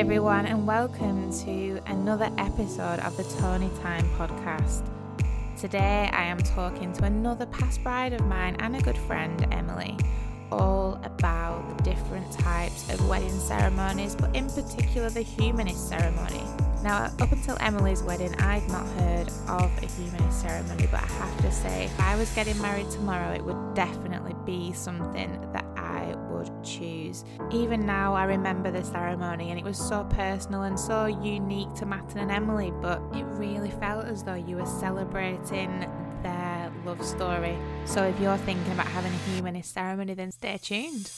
everyone, and welcome to another episode of the Tony Time podcast. Today, I am talking to another past bride of mine and a good friend, Emily, all about the different types of wedding ceremonies, but in particular the humanist ceremony. Now, up until Emily's wedding, I'd not heard of a humanist ceremony, but I have to say, if I was getting married tomorrow, it would definitely be something that I would choose. Even now, I remember the ceremony, and it was so personal and so unique to Matt and Emily, but it really felt as though you were celebrating their love story. So, if you're thinking about having a humanist ceremony, then stay tuned.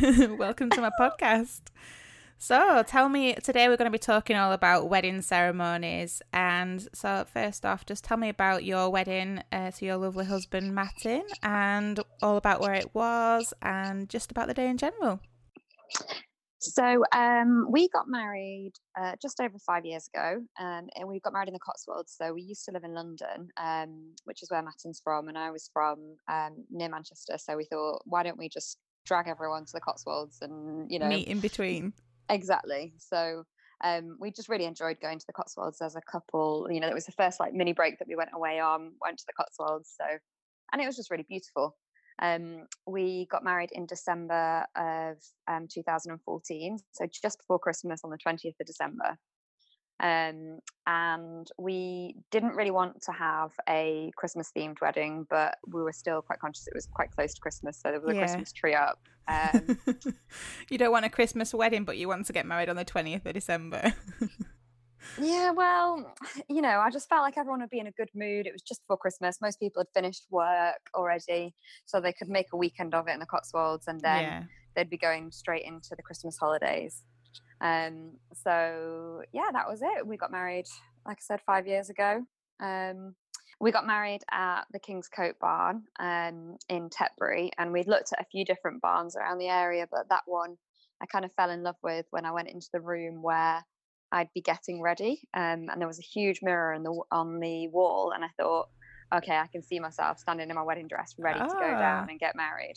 welcome to my podcast. So, tell me today we're going to be talking all about wedding ceremonies. And so, first off, just tell me about your wedding uh, to your lovely husband, Martin, and all about where it was and just about the day in general. So um, we got married uh, just over five years ago, um, and we got married in the Cotswolds. So we used to live in London, um, which is where Mattin's from, and I was from um, near Manchester. So we thought, why don't we just drag everyone to the Cotswolds and you know meet in between? Exactly. So um, we just really enjoyed going to the Cotswolds as a couple. You know, it was the first like mini break that we went away on, went to the Cotswolds. So, and it was just really beautiful. Um, we got married in December of um, 2014, so just before Christmas on the 20th of December. Um, and we didn't really want to have a Christmas themed wedding, but we were still quite conscious it was quite close to Christmas, so there was a Yeah. Christmas tree up. Um, you don't want a Christmas wedding, but you want to get married on the 20th of December. Yeah, well, you know, I just felt like everyone would be in a good mood. It was just before Christmas. Most people had finished work already, so they could make a weekend of it in the Cotswolds and then yeah. they'd be going straight into the Christmas holidays. Um, so yeah, that was it. We got married, like I said, five years ago. Um, we got married at the Kingscote Barn um, in Tetbury, and we'd looked at a few different barns around the area, but that one I kind of fell in love with when I went into the room where I'd be getting ready, um, and there was a huge mirror in the on the wall, and I thought, okay, I can see myself standing in my wedding dress, ready to go Ah. down and get married.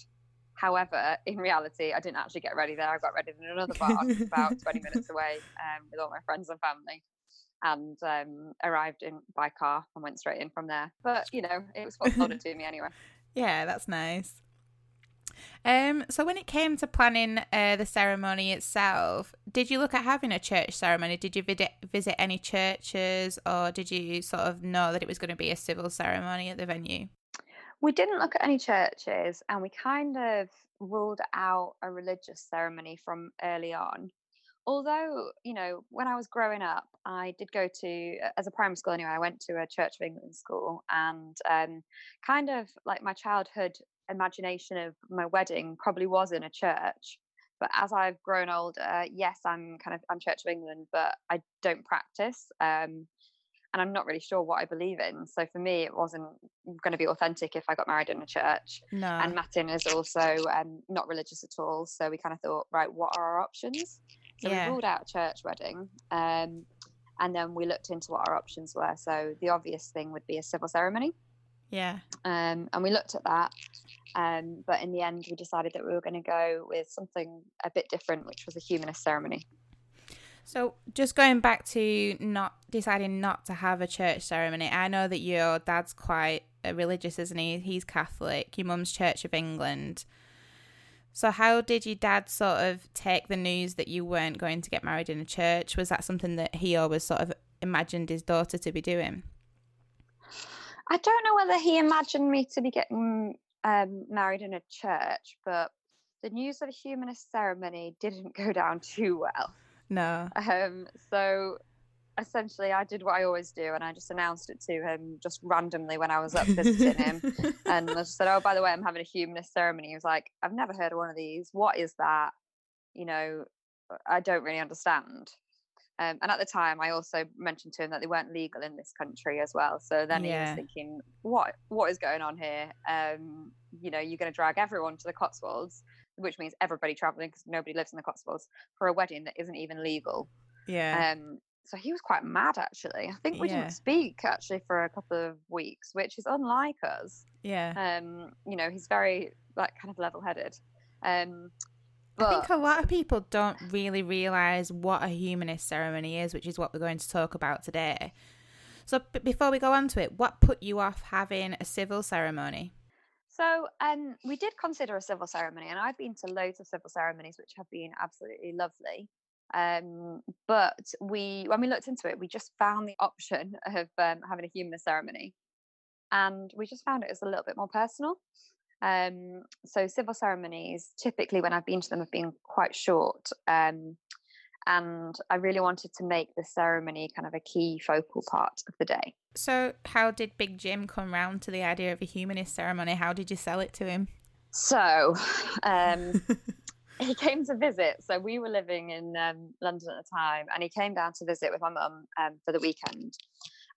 However, in reality, I didn't actually get ready there. I got ready in another bar about 20 minutes away um, with all my friends and family and um, arrived in by car and went straight in from there. But, you know, it was what it to me anyway. Yeah, that's nice. Um, so when it came to planning uh, the ceremony itself, did you look at having a church ceremony? Did you visit visit any churches, or did you sort of know that it was going to be a civil ceremony at the venue? We didn't look at any churches and we kind of ruled out a religious ceremony from early on. Although, you know, when I was growing up, I did go to, as a primary school anyway, I went to a Church of England school and um, kind of like my childhood imagination of my wedding probably was in a church. But as I've grown older, yes, I'm kind of, I'm Church of England, but I don't practice. Um, and I'm not really sure what I believe in. So for me, it wasn't going to be authentic if I got married in a church. No. And Matin is also um, not religious at all. So we kind of thought, right, what are our options? So Yeah. we ruled out a church wedding. Um, and then we looked into what our options were. So the obvious thing would be a civil ceremony. yeah. Um, and we looked at that. Um, but in the end, we decided that we were going to go with something a bit different, which was a humanist ceremony. So just going back to not deciding not to have a church ceremony, I know that your dad's quite religious, isn't he? He's Catholic. Your mum's Church of England. So how did your dad sort of take the news that you weren't going to get married in a church? Was that something that he always sort of imagined his daughter to be doing? I don't know whether he imagined me to be getting um, married in a church, but the news of a humanist ceremony didn't go down too well. No. Um, so essentially, I did what I always do, and I just announced it to him just randomly when I was up visiting him. And I just said, "Oh, by the way, I'm having a humanist ceremony." He was like, "I've never heard of one of these. What is that? You know, I don't really understand." Um, and at the time, I also mentioned to him that they weren't legal in this country as well. So then he was thinking, "What? What is going on here? Um, you know, you're going to drag everyone to the Cotswolds." Which means everybody traveling because nobody lives in the Cotswolds for a wedding that isn't even legal. Yeah. Um, so he was quite mad actually. I think we Yeah. didn't speak actually for a couple of weeks, which is unlike us. yeah. Um, you know, he's very like kind of level-headed. Um, I think a lot of people don't really realise what a humanist ceremony is, which is what we're going to talk about today. So, b- before we go on to it, what put you off having a civil ceremony? So um, we did consider a civil ceremony, and I've been to loads of civil ceremonies, which have been absolutely lovely. Um, but we, when we looked into it, we just found the option of um, having a humanist ceremony, and we just found it as a little bit more personal. Um, so civil ceremonies, typically when I've been to them, have been quite short. And I really wanted to make the ceremony kind of a key focal part of the day. So, how did Big Jim come round to the idea of a humanist ceremony? How did you sell it to him? So, um, he came to visit. So we were living in um, London at the time, and he came down to visit with my mum um, for the weekend.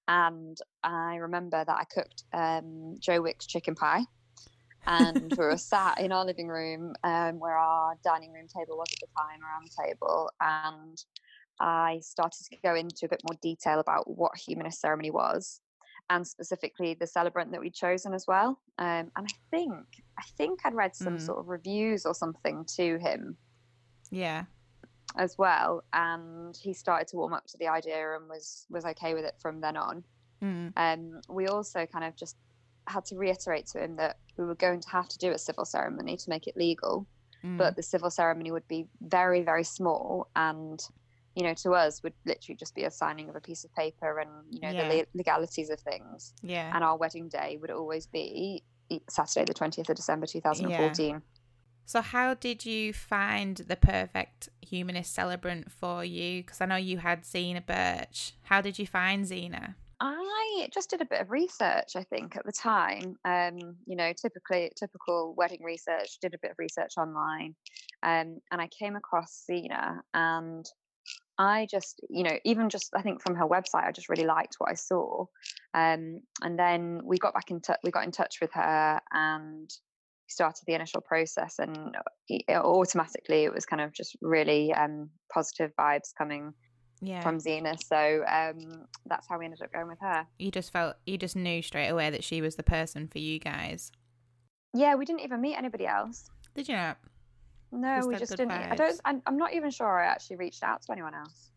And I remember that I cooked um, Joe Wicks' chicken pie, and we were sat in our living room um, where our dining room table was at the time, around the table, and I started to go into a bit more detail about what humanist ceremony was and specifically the celebrant that we'd chosen as well. Um, and I think I think I'd read some Mm. sort of reviews or something to him yeah. as well, and he started to warm up to the idea and was was okay with it from then on. Mm. Um, we also kind of just had to reiterate to him that we were going to have to do a civil ceremony to make it legal, Mm. but the civil ceremony would be very very small and. You know, to us, would literally just be a signing of a piece of paper and you know Yeah. the le- legalities of things yeah. and our wedding day would always be Saturday, the 20th of December 2014. So, how did you find the perfect humanist celebrant for you? Because I know you had Zena Birch. How did you find Zena? I just did a bit of research, I think, at the time. Um, you know, typically typical wedding research, did a bit of research online. Um, and I came across Zena and I just, you know, even just I think from her website, I just really liked what I saw. Um, and then we got back in touch. We got in touch with her and started the initial process, and it, automatically it was kind of just really um, positive vibes coming Yeah. from Zena. So um, that's how we ended up going with her. you just felt, you just knew straight away that she was the person for you guys. Yeah, we didn't even meet anybody else. Did you not? No, Just we just didn't. I don't. I'm, I'm not even sure I actually reached out to anyone else.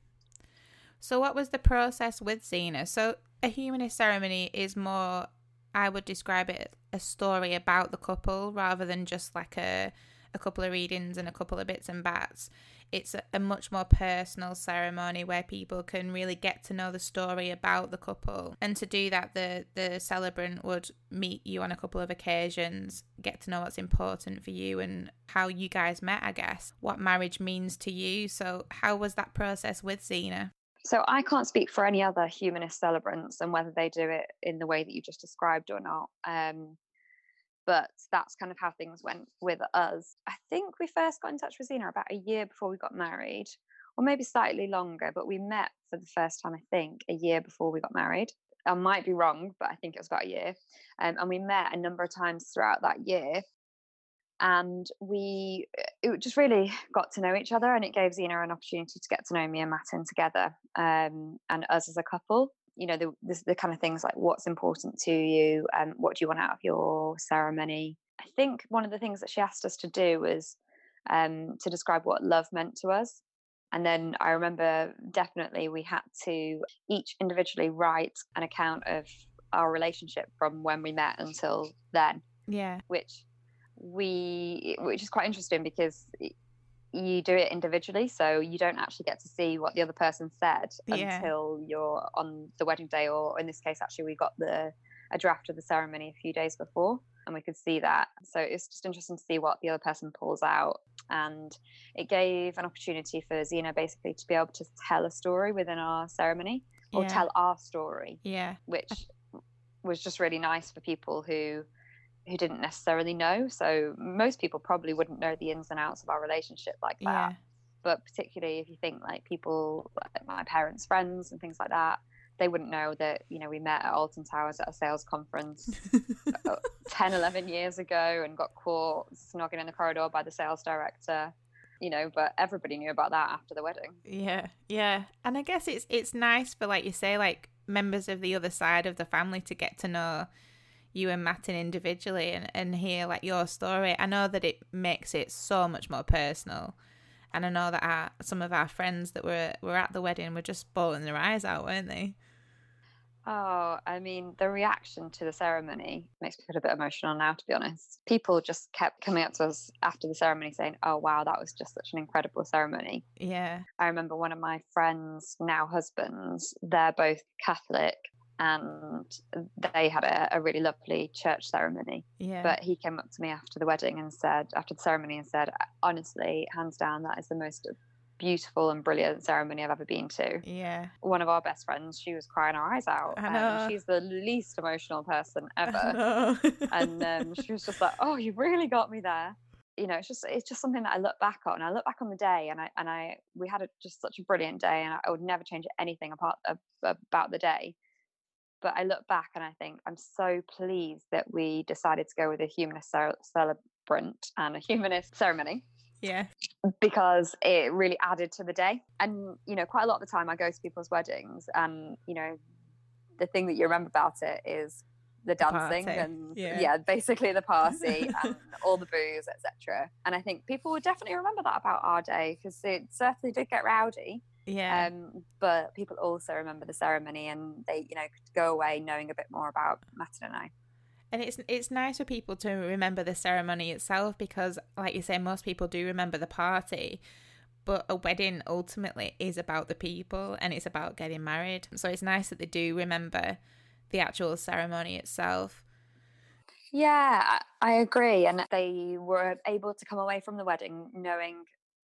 So, what was the process with Zena? So, a humanist ceremony is more, I would describe it a story about the couple rather than just like a, a couple of readings and a couple of bits and bats. It's a, a much more personal ceremony where people can really get to know the story about the couple. And to do that, the, the celebrant would meet you on a couple of occasions, get to know what's important for you and how you guys met, I guess, what marriage means to you. So, how was that process with Zena? So I can't speak for any other humanist celebrants and whether they do it in the way that you just described or not. Um, but that's kind of how things went with us. I think we first got in touch with Zena about a year before we got married, or maybe slightly longer, but we met for the first time, I think, a year before we got married. I might be wrong, but I think it was about a year. Um, and we met a number of times throughout that year. And we just really got to know each other, and it gave Zena an opportunity to get to know me and Martin together, um, and us as a couple you know the, the, the kind of things like what's important to you? and um, what do you want out of your ceremony? I think one of the things that she asked us to do was um, to describe what love meant to us. And then i remember definitely we had to each individually write an account of our relationship from when we met until then Yeah. which we which is quite interesting because you do it individually so you don't actually get to see what the other person said Yeah. until you're on the wedding day or in this case actually we got the a draft of the ceremony a few days before and we could see that so it's just interesting to see what the other person pulls out and it gave an opportunity for Zena basically to be able to tell a story within our ceremony or yeah. tell our story Yeah. which was just really nice for people who who didn't necessarily know so most people probably wouldn't know the ins and outs of our relationship like that Yeah. but particularly if you think like people like my parents friends and things like that they wouldn't know that you know we met at Alton Towers at a sales conference uh, 10, 11 years ago and got caught snogging in the corridor by the sales director. You know, but everybody knew about that after the wedding. Yeah, yeah, and I guess it's it's nice for like you say, like members of the other side of the family to get to know you and Martin individually and, and hear like your story. I know that it makes it so much more personal. And I know that our, some of our friends that were were at the wedding were just bawling their eyes out, weren't they? Oh, I mean, the reaction to the ceremony makes me feel a bit emotional now, to be honest. People just kept coming up to us after the ceremony saying, Oh, wow, that was just such an incredible ceremony. Yeah. I remember one of my friends, now husbands, they're both Catholic and they had a, a, really lovely church ceremony. Yeah. But he came up to me after the wedding and said, after the ceremony, and said, honestly, hands down, that is the most beautiful and brilliant ceremony I've ever been to. Yeah. One of our best friends, she was crying her eyes out. Know. she's the least emotional person ever. and um, she was just like, "Oh, you really got me there." You know, it's just it's just something that I look back on. I look back on the day, and I and I we had a, just such a brilliant day, and I would never change anything apart of, about the day. But I look back and I think I'm so pleased that we decided to go with a humanist celebrant and a humanist ceremony yeah. Because it really added to the day. And, you know, quite a lot of the time I go to people's weddings and, you know, the thing that you remember about it is the dancing party. and Yeah. yeah. basically the party and all the booze etc and i think people would definitely remember that about our day because it certainly did get rowdy Yeah. um, but people also remember the ceremony and they you know could go away knowing a bit more about i. And it's it's nice for people to remember the ceremony itself because like you say most people do remember the party but a wedding ultimately is about the people and it's about getting married. So it's nice that they do remember the actual ceremony itself. Yeah i agree. And they were able to come away from the wedding knowing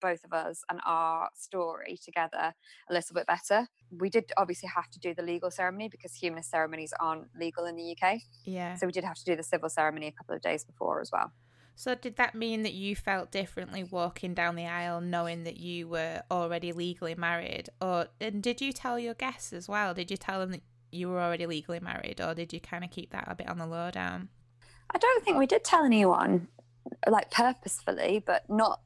both of us and our story together a little bit better. We did obviously have to do the legal ceremony because humanist ceremonies aren't legal in the UK. yeah So we did have to do the civil ceremony a couple of days before as well. so did that mean that you felt differently walking down the aisle knowing that you were already legally married or and did you tell your guests as well did you tell them that you were already legally married or did you kind of keep that a bit on the low down I don't think we did tell anyone like purposefully, but not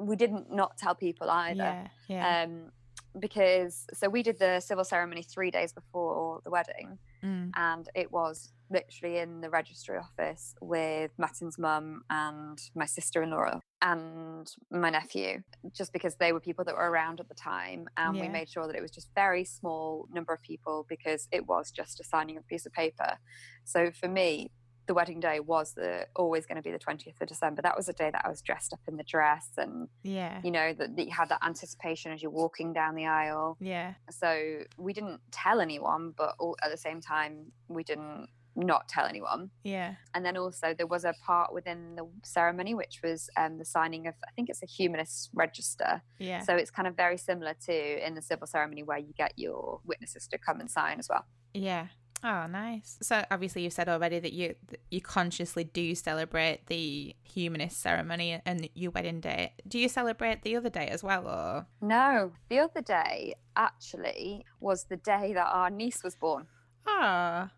we didn't not tell people either. yeah yeah Um because so we did the civil ceremony three days before the wedding mm. and it was literally in the registry office with Martin's mum and my sister-in-law and my nephew just because they were people that were around at the time and we made sure that it was just very small number of people because it was just a signing of a piece of paper so for me the wedding day was the always going to be the 20th of December. That was the day that I was dressed up in the dress and yeah. you know that, that you had that anticipation as you're walking down the aisle. Yeah. So we didn't tell anyone but all, at the same time we didn't not tell anyone. Yeah. And then also there was a part within the ceremony which was um, the signing of i think it's a humanist register. Yeah. So it's kind of very similar to in the civil ceremony where you get your witnesses to come and sign as well. Yeah. Oh, nice. So obviously you've said already that you you consciously do celebrate the humanist ceremony and your wedding day. Do you celebrate the other day as well, or? no the other day actually was the day that our niece was born Ah.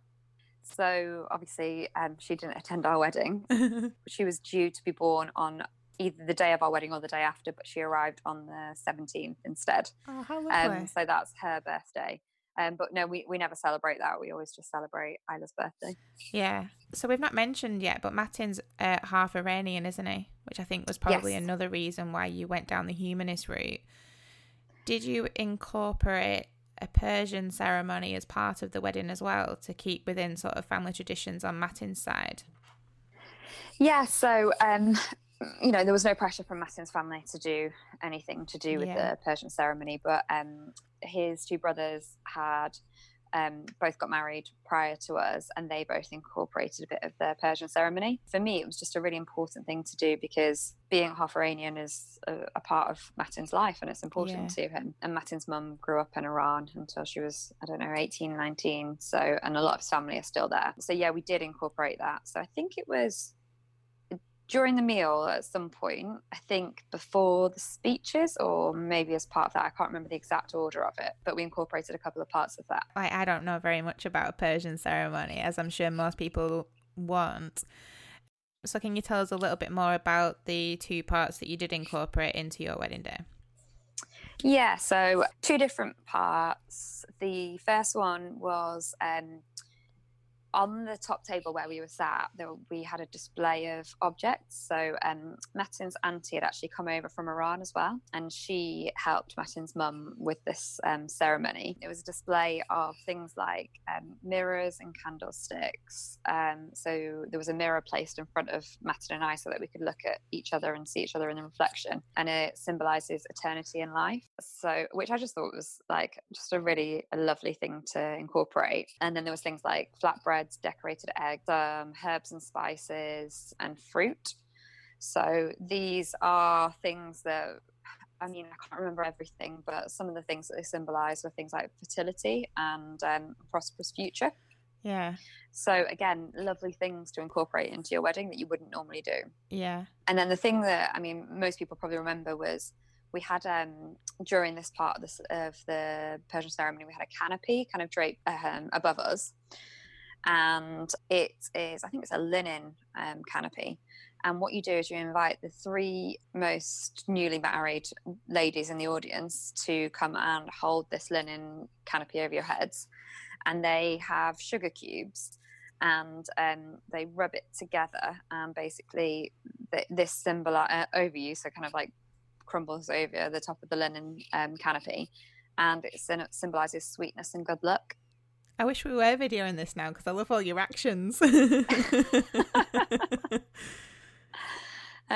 so obviously um, she didn't attend our wedding she was due to be born on either the day of our wedding or the day after, but she arrived on the 17th instead. oh, how lovely. Um, so that's her birthday. Um, but no, we, we never celebrate that. We always just celebrate Isla's birthday. yeah. So we've not mentioned yet, but Martin's uh, half Iranian, isn't he? Which I think was probably Yes. another reason why you went down the humanist route. Did you incorporate a Persian ceremony as part of the wedding as well to keep within sort of family traditions on Martin's side? Yeah, so um, you know, there was no pressure from Martin's family to do anything to do with Yeah. the Persian ceremony, but um, his two brothers had um, both got married prior to us, and they both incorporated a bit of the Persian ceremony. For me, it was just a really important thing to do because being half Iranian is a, a part of Martin's life, and it's important to him. And Martin's mum grew up in Iran until she was, I don't know, 18, 19. So, and a lot of his family are still there. So, yeah, we did incorporate that. So, I think it was during the meal at some point, I think before the speeches, or maybe as part of that, I can't remember the exact order of it, but we incorporated a couple of parts of that. Like, I don't know very much about a Persian ceremony, as I'm sure most people won't. So, can you tell us a little bit more about the two parts that you did incorporate into your wedding day? Yeah, so two different parts. The first one was um, on the top table where we were sat, there, we had a display of objects. So um, auntie had actually come over from Iran as well, and she helped Matin's mum with this um, ceremony. It was a display of things like um, mirrors and candlesticks. Um, so there was a mirror placed in front of Matin and I so that we could look at each other and see each other in the reflection, and it symbolizes eternity and life. So, which I just thought was like just a really a lovely thing to incorporate. And then there was things like flatbread breads, decorated eggs, um, herbs and spices, and fruit. So these are things that I mean, I can't remember everything, but some of the things that they symbolize were things like fertility and um, prosperous future. Yeah. So again, lovely things to incorporate into your wedding that you wouldn't normally do. Yeah. And then the thing that I mean, most people probably remember was we had um, during this part of, this, of the Persian ceremony, we had a canopy kind of draped um, above us, and it is, I think it's a linen um, canopy. And what you do is you invite the three most newly married ladies in the audience to come and hold this linen canopy over your heads. And they have sugar cubes and um, they rub it together. And basically, th- this symbol uh, over you, so kind of like crumbles over the top of the linen um, canopy. And it symbolizes sweetness and good luck. I wish we were videoing this now because I love all your actions.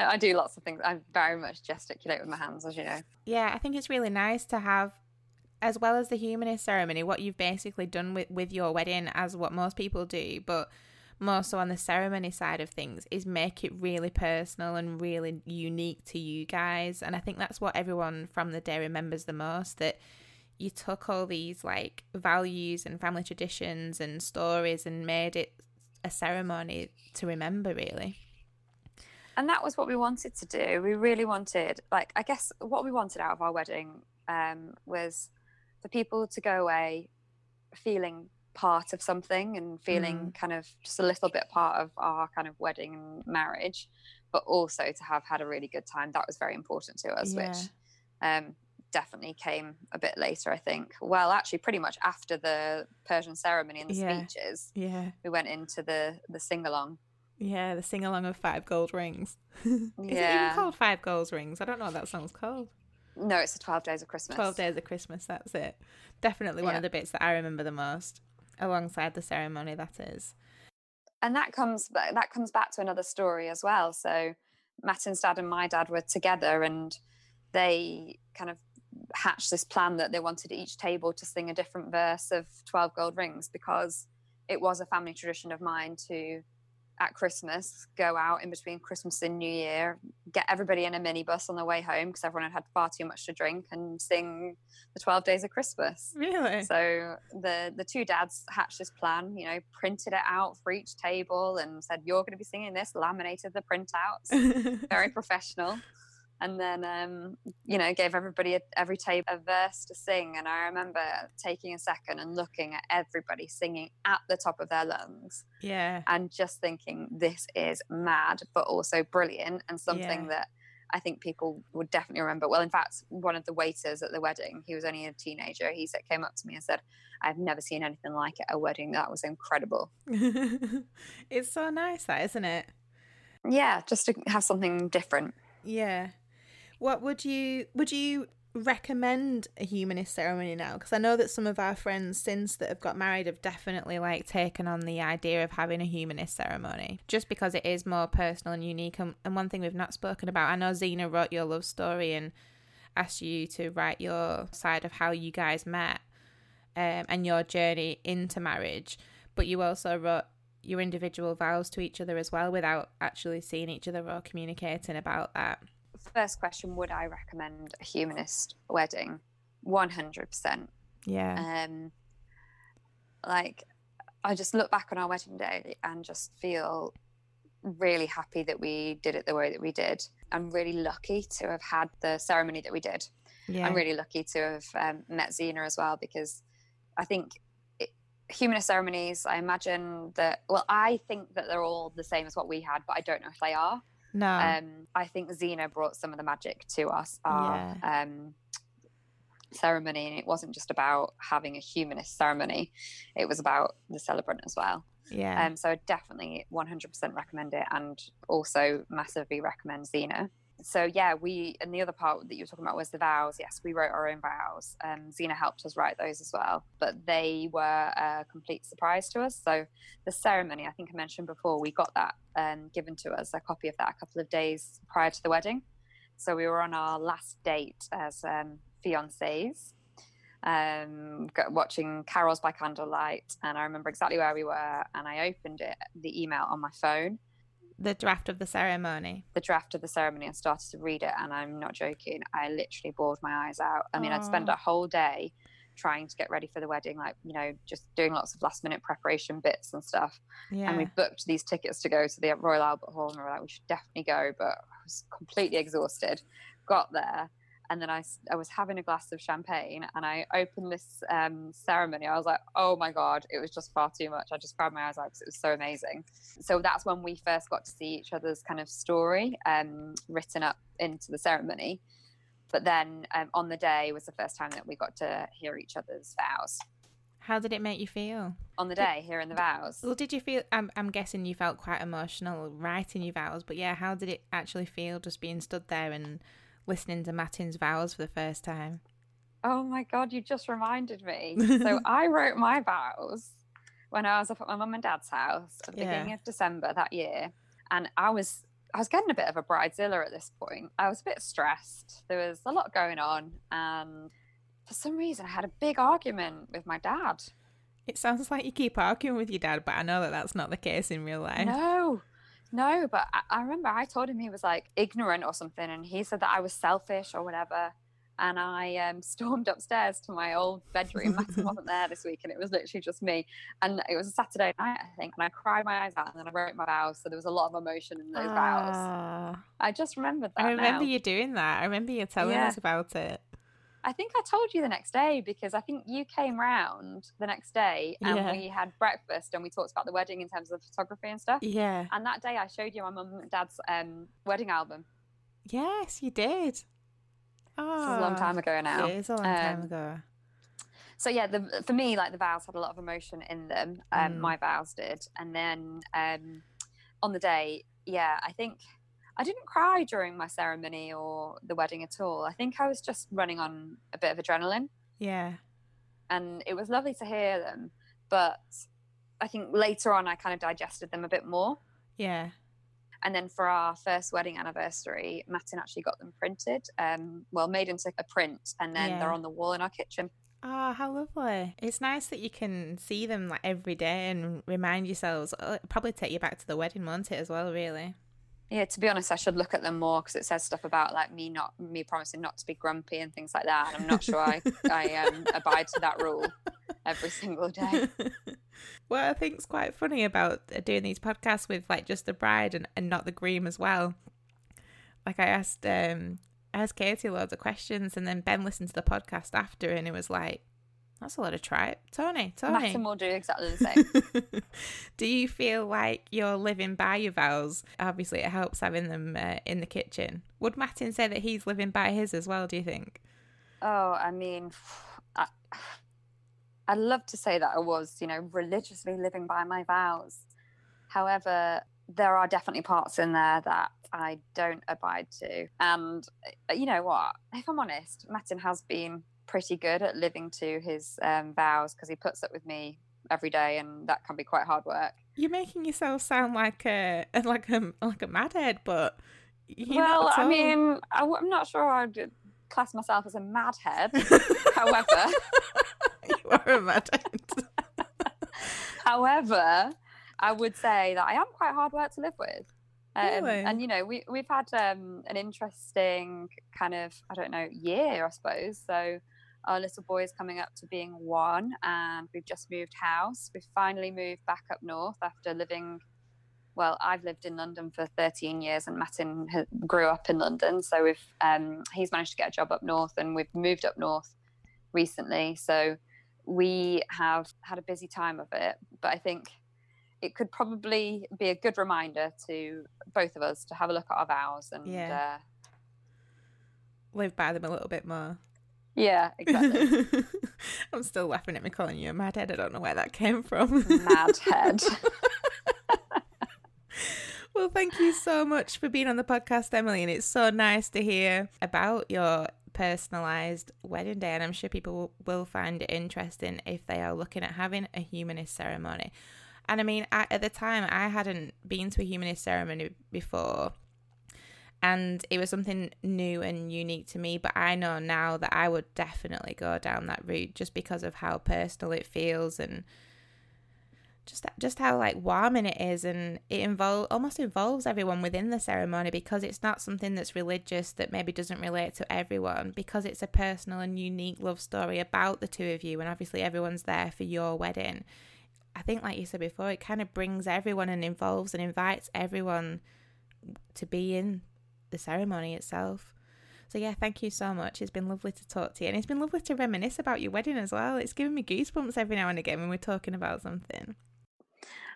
I do lots of things. I very much gesticulate with my hands, as you know. Yeah, I think it's really nice to have, as well as the humanist ceremony, what you've basically done with, with your wedding, as what most people do, but more so on the ceremony side of things, is make it really personal and really unique to you guys. And I think that's what everyone from the day remembers the most that you took all these like values and family traditions and stories and made it a ceremony to remember really and that was what we wanted to do we really wanted like i guess what we wanted out of our wedding um, was for people to go away feeling part of something and feeling mm. kind of just a little bit part of our kind of wedding and marriage but also to have had a really good time that was very important to us yeah. which um, definitely came a bit later, I think. Well, actually, pretty much after the Persian ceremony and the yeah. speeches, yeah, we went into the the sing along. Yeah, the sing along of Five Gold Rings. Is yeah. it even called Five Gold Rings? I don't know what that song's called. No, it's the Twelve Days of Christmas. Twelve Days of Christmas. That's it. Definitely one yeah. of the bits that I remember the most, alongside the ceremony. That is. And that comes that comes back to another story as well. So, Matin's dad and my dad were together, and they kind of hatched this plan that they wanted each table to sing a different verse of 12 gold rings because it was a family tradition of mine to at christmas go out in between christmas and new year get everybody in a minibus on the way home because everyone had had far too much to drink and sing the 12 days of christmas. Really? So the the two dads hatched this plan you know printed it out for each table and said you're going to be singing this laminated the printouts very professional and then um, you know gave everybody a, every table a verse to sing and i remember taking a second and looking at everybody singing at the top of their lungs yeah and just thinking this is mad but also brilliant and something yeah. that I think people would definitely remember. Well, in fact, one of the waiters at the wedding, he was only a teenager. He said, came up to me and said, "I've never seen anything like it at a wedding. That was incredible." it's so nice, that isn't it? Yeah, just to have something different. Yeah, what would you would you recommend a humanist ceremony now? Because I know that some of our friends since that have got married have definitely like taken on the idea of having a humanist ceremony, just because it is more personal and unique. And, and one thing we've not spoken about, I know Zena wrote your love story and asked you to write your side of how you guys met um, and your journey into marriage, but you also wrote your individual vows to each other as well without actually seeing each other or communicating about that first question would I recommend a humanist wedding? 100%. Yeah. Um, like, I just look back on our wedding day and just feel really happy that we did it the way that we did. I'm really lucky to have had the ceremony that we did. Yeah. I'm really lucky to have um, met Zena as well because I think it, humanist ceremonies, I imagine that, well, I think that they're all the same as what we had, but I don't know if they are. No. Um, I think Zena brought some of the magic to us, our um, ceremony, and it wasn't just about having a humanist ceremony; it was about the celebrant as well. yeah. Um, so I definitely 100% recommend it, and also massively recommend Zena. So yeah, we and the other part that you were talking about was the vows. Yes, we wrote our own vows. Um, Zena helped us write those as well, but they were a complete surprise to us. So the ceremony, I think I mentioned before, we got that um, given to us, a copy of that a couple of days prior to the wedding. So we were on our last date as um, fiancés, um, watching carols by candlelight, and I remember exactly where we were. And I opened it, the email on my phone, the draft of the ceremony. the draft of the ceremony, and started to read it. And I'm not joking, I literally bawled my eyes out. I mean, I'd spent Aw. a whole day trying to get ready for the wedding, like you know, just doing lots of last minute preparation bits and stuff. Yeah. And we booked these tickets to go to the Royal Albert Hall, and we were like, we should definitely go, but I was completely exhausted. Got there, and then I, I was having a glass of champagne, and I opened this um, ceremony. I was like, oh my god, it was just far too much. I just cried my eyes out because it was so amazing. So that's when we first got to see each other's kind of story um, written up into the ceremony. But then um, on the day was the first time that we got to hear each other's vows. How did it make you feel? On the day, hearing the vows. Well, did you feel? I'm, I'm guessing you felt quite emotional writing your vows, but yeah, how did it actually feel just being stood there and listening to Martin's vows for the first time? Oh my god, you just reminded me. so I wrote my vows when I was up at my mum and dad's house at the Yeah. beginning of December that year, and I was I was getting a bit of a bridezilla at this point. I was a bit stressed. There was a lot going on, and for some reason, I had a big argument with my dad. It sounds like you keep arguing with your dad, but I know that that's not the case in real life. No, no, but I, I remember I told him he was like ignorant or something, and he said that I was selfish or whatever. And I um, stormed upstairs to my old bedroom. Martin wasn't there this week, and it was literally just me. And it was a Saturday night, I think, and I cried my eyes out, and then I wrote my vows. So there was a lot of emotion in those vows. Ah, I just remembered that. I remember now. you doing that. I remember you telling Yeah. us about it. I think I told you the next day because I think you came round the next day and Yeah. we had breakfast and we talked about the wedding in terms of photography and stuff. Yeah. And that day I showed you my mum and dad's um, wedding album. Yes, you did. Oh, This is a long time ago now. It is a long time Um, ago. So yeah, the, for me, like the vows had a lot of emotion in them. Um, Mm. My vows did, and then um, on the day, yeah, I think I didn't cry during my ceremony or the wedding at all. I think I was just running on a bit of adrenaline, Yeah. and it was lovely to hear them. But I think later on, I kind of digested them a bit more. Yeah. And then for our first wedding anniversary, Martin actually got them printed, um, well, made into a print, and then Yeah. they're on the wall in our kitchen. Oh, how lovely. It's nice that you can see them like every day and remind yourselves. It'll probably take you back to the wedding, won't it, as well, really? Yeah, to be honest, I should look at them more because it says stuff about like me not me promising not to be grumpy and things like that. And I'm not sure I I um, abide to that rule every single day. what I think's quite funny about doing these podcasts with like just the bride and, and not the groom as well. Like I asked um I asked Katie loads of questions and then Ben listened to the podcast after and it was like, That's a lot of tripe. Tony, Tony. Martin will do exactly the same. Do you feel like you're living by your vows? Obviously, it helps having them uh, in the kitchen. Would Martin say that he's living by his as well? Do you think? Oh, I mean, I, I'd love to say that I was, you know, religiously living by my vows. However, there are definitely parts in there that I don't abide to. And uh, you know what? If I'm honest, Martin has been pretty good at living to his um, vows because he puts up with me every day, and that can be quite hard work. You're making yourself sound like a like a like a madhead, but well, I mean, I, am not sure I'd class myself as a madhead. However, you are a madhead. However, I would say that I am quite hard work to live with. Um, Really? And you know, we we've had um, an interesting kind of I don't know year, I suppose. So our little boy is coming up to being one, and we've just moved house. We've finally moved back up north after living well, I've lived in London for 13 years, and Martin grew up in London. So we've um, he's managed to get a job up north, and we've moved up north recently. So we have had a busy time of it, but I think it could probably be a good reminder to both of us to have a look at our vows and yeah. uh, live by them a little bit more. Yeah, exactly. I'm still laughing at me calling you a mad head. I don't know where that came from. Mad head. well, thank you so much for being on the podcast, Emily. And it's so nice to hear about your personalized wedding day. And I'm sure people will find it interesting if they are looking at having a humanist ceremony. And I mean, I, at the time, I hadn't been to a humanist ceremony before and it was something new and unique to me but i know now that i would definitely go down that route just because of how personal it feels and just just how like warming it is and it involve almost involves everyone within the ceremony because it's not something that's religious that maybe doesn't relate to everyone because it's a personal and unique love story about the two of you and obviously everyone's there for your wedding. I think like you said before it kind of brings everyone and involves and invites everyone to be in the ceremony itself. So yeah, thank you so much. It's been lovely to talk to you, and it's been lovely to reminisce about your wedding as well. It's giving me goosebumps every now and again when we're talking about something.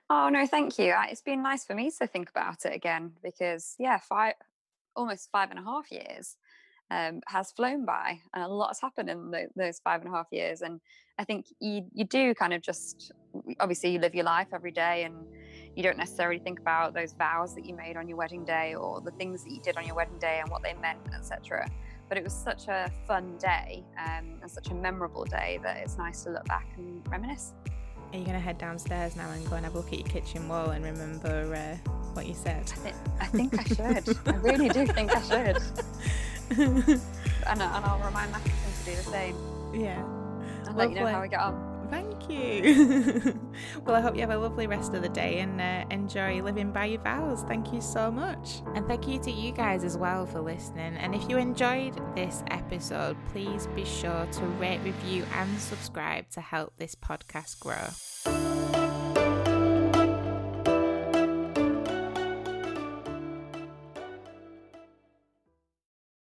Oh no, thank you. It's been nice for me to think about it again because yeah, five almost five and a half years um, has flown by, and a lot has happened in the, those five and a half years. And I think you you do kind of just obviously you live your life every day and you don't necessarily think about those vows that you made on your wedding day or the things that you did on your wedding day and what they meant, etc. But it was such a fun day um, and such a memorable day that it's nice to look back and reminisce. Are you going to head downstairs now and go and have a look at your kitchen wall and remember uh, what you said? I, th- I think I should. I really do think I should. and, and I'll remind Matheson to do the same. Yeah. And let you know how we get on. Thank you. well, I hope you have a lovely rest of the day and uh, enjoy living by your vows. Thank you so much. And thank you to you guys as well for listening. And if you enjoyed this episode, please be sure to rate, review, and subscribe to help this podcast grow.